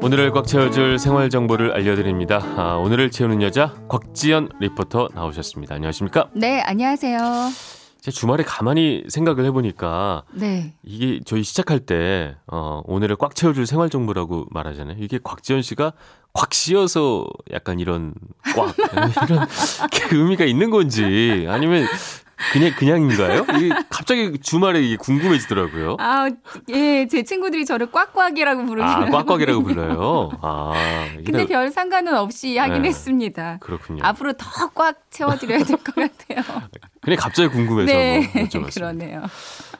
오늘을 꽉 채워줄 생활 정보를 알려드립니다. 아, 오늘을 채우는 여자 곽지연 리포터 나오셨습니다. 안녕하십니까? 네, 안녕하세요. 제 주말에 가만히 생각을 해보니까 네. 이게 저희 시작할 때 어, 오늘을 꽉 채워줄 생활 정보라고 말하잖아요. 이게 곽지연 씨가 곽 씌어서 약간 이런 꽉 이런 의미가 있는 건지 아니면 그냥 그냥인가요? 이게 갑자기 주말에 이게 궁금해지더라고요. 아, 예, 제 친구들이 저를 꽉꽉이라고 부르기는 아, 꽉꽉이라고 불러요. 아, 근데 별 상관은 없이 하긴 네. 했습니다. 그렇군요. 앞으로 더 꽉 채워드려야 될 것 같아요. 그냥 갑자기 궁금해서 네, 한번 여쭤봤습니다. 그러네요.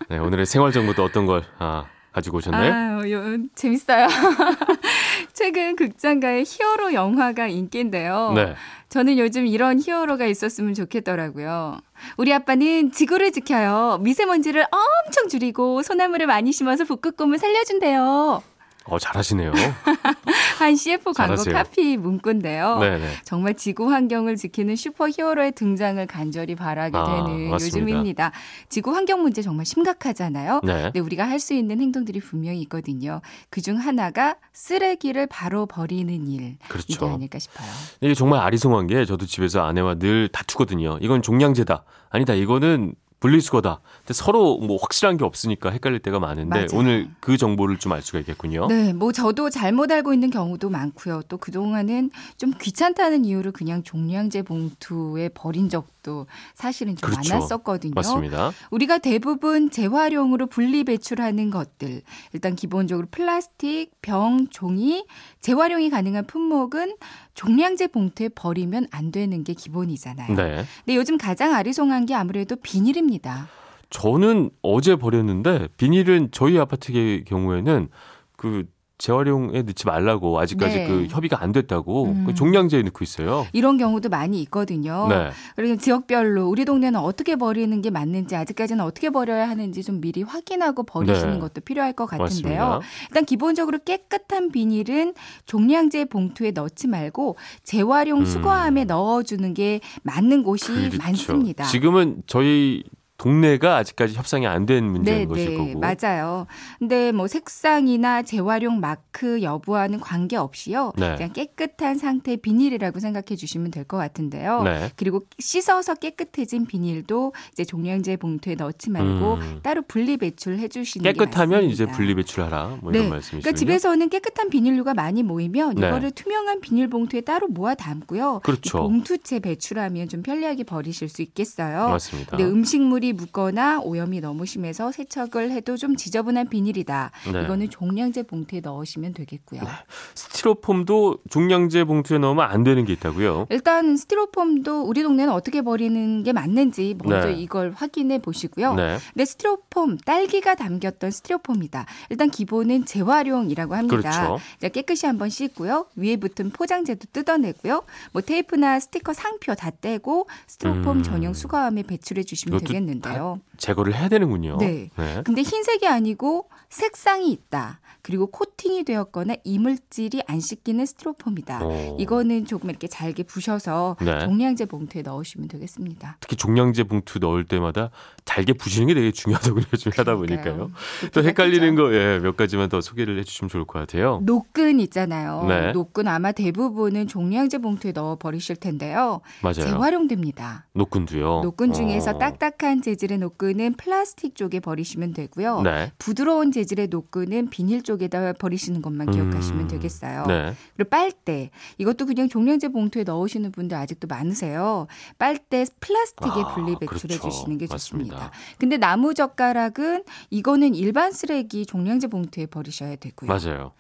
네, 오늘의 생활 정보도 어떤 걸 아, 가지고 오셨나요? 아, 요, 재밌어요. 최근 극장가의 히어로 영화가 인기인데요. 네. 저는 요즘 이런 히어로가 있었으면 좋겠더라고요. 우리 아빠는 지구를 지켜요. 미세먼지를 엄청 줄이고 소나무를 많이 심어서 북극곰을 살려준대요. 어, 잘하시네요. 한 CF 광고 잘하세요. 카피 문구인데요. 네, 네. 정말 지구 환경을 지키는 슈퍼 히어로의 등장을 간절히 바라게 아, 되는 맞습니다. 요즘입니다. 지구 환경 문제 정말 심각하잖아요. 네. 근데 우리가 할 수 있는 행동들이 분명히 있거든요. 그중 하나가 쓰레기를 바로 버리는 일. 그렇죠. 이게 아닐까 싶어요. 이게 정말 아리송한 게 저도 집에서 아내와 늘 다투거든요. 이건 종량제다. 아니다. 이거는 분리수거다. 근데 서로 뭐 확실한 게 없으니까 헷갈릴 때가 많은데 맞아요. 오늘 그 정보를 좀 알 수가 있겠군요. 네, 뭐 저도 잘못 알고 있는 경우도 많고요. 또 그동안은 좀 귀찮다는 이유로 그냥 종량제 봉투에 버린 적도 사실은 좀 그렇죠. 많았었거든요. 맞습니다. 우리가 대부분 재활용으로 분리 배출하는 것들. 일단 기본적으로 플라스틱, 병, 종이, 재활용이 가능한 품목은 종량제 봉투에 버리면 안 되는 게 기본이잖아요. 네. 근데 요즘 가장 아리송한 게 아무래도 비닐입니다. 저는 어제 버렸는데 비닐은 저희 아파트의 경우에는 그 재활용에 넣지 말라고 아직까지 네. 그 협의가 안 됐다고 음. 그 종량제에 넣고 있어요. 이런 경우도 많이 있거든요. 네. 그리고 지역별로 우리 동네는 어떻게 버리는 게 맞는지 아직까지는 어떻게 버려야 하는지 좀 미리 확인하고 버리시는 네. 것도 필요할 것 같은데요. 맞습니다. 일단 기본적으로 깨끗한 비닐은 종량제 봉투에 넣지 말고 재활용 음. 수거함에 넣어주는 게 맞는 곳이 그렇죠. 많습니다. 지금은 저희 동네가 아직까지 협상이 안 된 문제인 네, 것일 네, 거고. 맞아요. 근데 뭐 색상이나 재활용 마크 여부와는 관계없이요. 네. 그냥 깨끗한 상태 비닐이라고 생각해 주시면 될 것 같은데요. 네. 그리고 씻어서 깨끗해진 비닐도 이제 종량제 봉투에 넣지 말고 음. 따로 분리 배출해 주시는 게 깨끗하면. 이제 분리 배출하라 뭐 이런 네. 말씀이시군요. 그러니까 집에서는 깨끗한 비닐류가 많이 모이면 네. 이거를 투명한 비닐 봉투에 따로 모아 담고요. 그렇죠. 이 봉투채 배출하면 좀 편리하게 버리실 수 있겠어요. 맞습니다. 근데 음식물이 묻거나 오염이 너무 심해서 세척을 해도 좀 지저분한 비닐이다. 네. 이거는 종량제 봉투에 넣으시면 되겠고요. 스티로폼도 종량제 봉투에 넣으면 안 되는 게 있다고요. 일단 스티로폼도 우리 동네는 어떻게 버리는 게 맞는지 먼저 네. 이걸 확인해 보시고요. 네. 근데 스티로폼 딸기가 담겼던 스티로폼이다. 일단 기본은 재활용이라고 합니다. 그렇죠. 자, 깨끗이 한번 씻고요. 위에 붙은 포장재도 뜯어내고요. 뭐 테이프나 스티커 상표 다 떼고 스티로폼 음. 전용 수거함에 배출해 주시면 이것도 되 겠는데요. 제거를 해야 되는군요. 네. 네. 근데 흰색이 아니고 색상이 있다. 그리고 코팅이 되었거나 이물질이 안 씻기는 스티로폼이다. 오. 이거는 조금 이렇게 잘게 부셔서 네. 종량제 봉투에 넣으시면 되겠습니다. 특히 종량제 봉투 넣을 때마다 잘게 부시는 게 되게 중요하다고 요즘 하다 보니까요. 또 헷갈리는 거 예, 몇 가지만 더 소개를 해주시면 좋을 것 같아요. 노끈 있잖아요. 네. 노끈 아마 대부분은 종량제 봉투에 넣어 버리실 텐데요. 맞아요. 재활용됩니다. 노끈도요. 노끈 중에서 어. 딱딱한 재질의 노끈은 플라스틱 쪽에 버리시면 되고요. 네. 부드러운 재질의 노끈은 비닐 쪽에다 버리시는 것만 기억하시면 음. 되겠어요. 네. 그리고 빨대 이것도 그냥 종량제 봉투에 넣으시는 분들 아직도 많으세요. 빨대 플라스틱에 아, 분리 배출해 그렇죠. 주시는 게 맞습니다. 좋습니다. 근데 나무 젓가락은 이거는 일반 쓰레기 종량제 봉투에 버리셔야 되고요. 맞아요.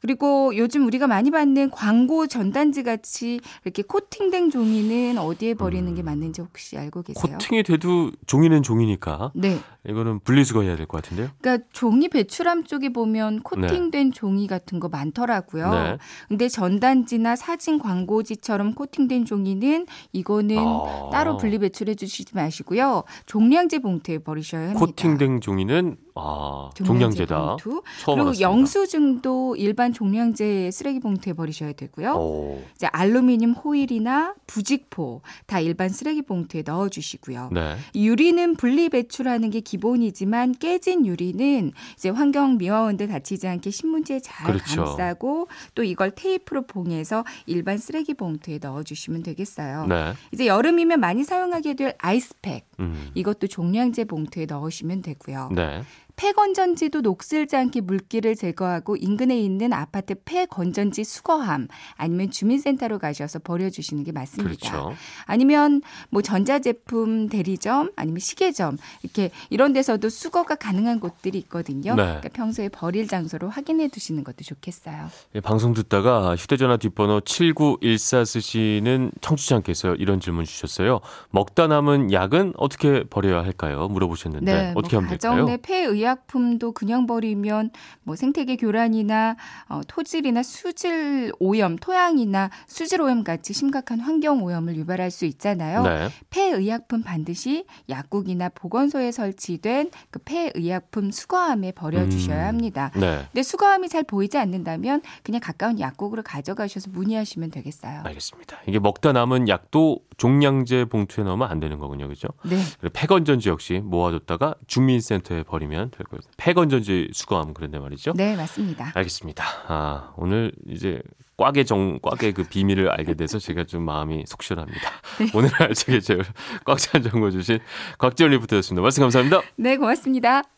그리고 요즘 우리가 많이 받는 광고 전단지 같이 이렇게 코팅된 종이는 어디에 버리는 게 맞는지 혹시 알고 계세요? 음. 코팅이 돼도 종이는 종이니까 네. 이거는 분리수거 해야 될 것 같은데요. 그러니까 종이 배출함 쪽에 보면 코팅된 종이 같은 거 많더라고요. 네. 근데 전단지나 사진 광고지처럼 코팅된 종이는 이거는 아. 따로 분리 배출해 주시지 마시고요. 종량제 봉투에 버리셔야 합니다. 코팅된 종이는 아, 종량제 다. 봉투. 처음 그리고 알았습니다. 영수증도 일반 종량제 쓰레기 봉투에 버리셔야 되고요. 오. 이제 알루미늄 호일이나 부직포 다 일반 쓰레기 봉투에 넣어 주시고요. 네. 유리는 분리 배출하는 게 기 본이지만 깨진 유리는 이제 환경 미화원들 다치지 않게 신문지에 잘 그렇죠. 감싸고 또 이걸 테이프로 봉해서 일반 쓰레기 봉투에 넣어주시면 되겠어요. 네. 이제 여름이면 많이 사용하게 될 아이스팩 음. 이것도 종량제 봉투에 넣으시면 되고요. 네. 폐건전지도 녹슬지 않게 물기를 제거하고 인근에 있는 아파트 폐건전지 수거함 아니면 주민센터로 가셔서 버려주시는 게 맞습니다. 그렇죠. 아니면 뭐 전자제품 대리점 아니면 시계점 이렇게 이런 데서도 수거가 가능한 곳들이 있거든요. 네. 그러니까 평소에 버릴 장소로 확인해 두시는 것도 좋겠어요. 예, 방송 듣다가 휴대전화 뒷번호 7914 쓰시는 청취자께서 이런 질문 주셨어요. 먹다 남은 약은 어떻게 버려야 할까요? 물어보셨는데 어떻게 뭐 하면 가정 될까요? 내 폐의 약품도 그냥 버리면 뭐 생태계 교란이나 어, 토질이나 수질 오염, 토양이나 수질 오염 같이 심각한 환경 오염을 유발할 수 있잖아요. 네. 폐의약품 반드시 약국이나 보건소에 설치된 그 폐의약품 수거함에 버려 주셔야 음. 합니다. 네. 근데 수거함이 잘 보이지 않는다면 그냥 가까운 약국으로 가져가셔서 문의하시면 되겠어요. 알겠습니다. 이게 먹다 남은 약도 종량제 봉투에 넣으면 안 되는 거군요. 그죠? 네. 그리고 폐건전지 역시 모아뒀다가 주민센터에 버리면 될 거예요. 폐건전지 수거하면 그런데 말이죠. 네, 맞습니다. 알겠습니다. 아, 오늘 이제 꽉의 정, 꽉의 그 비밀을 알게 돼서 제가 좀 마음이 속 시원합니다. 네. 오늘 알차게 제일 꽉찬 정보 주신 곽지연 리포터였습니다. 말씀 감사합니다. 네, 고맙습니다.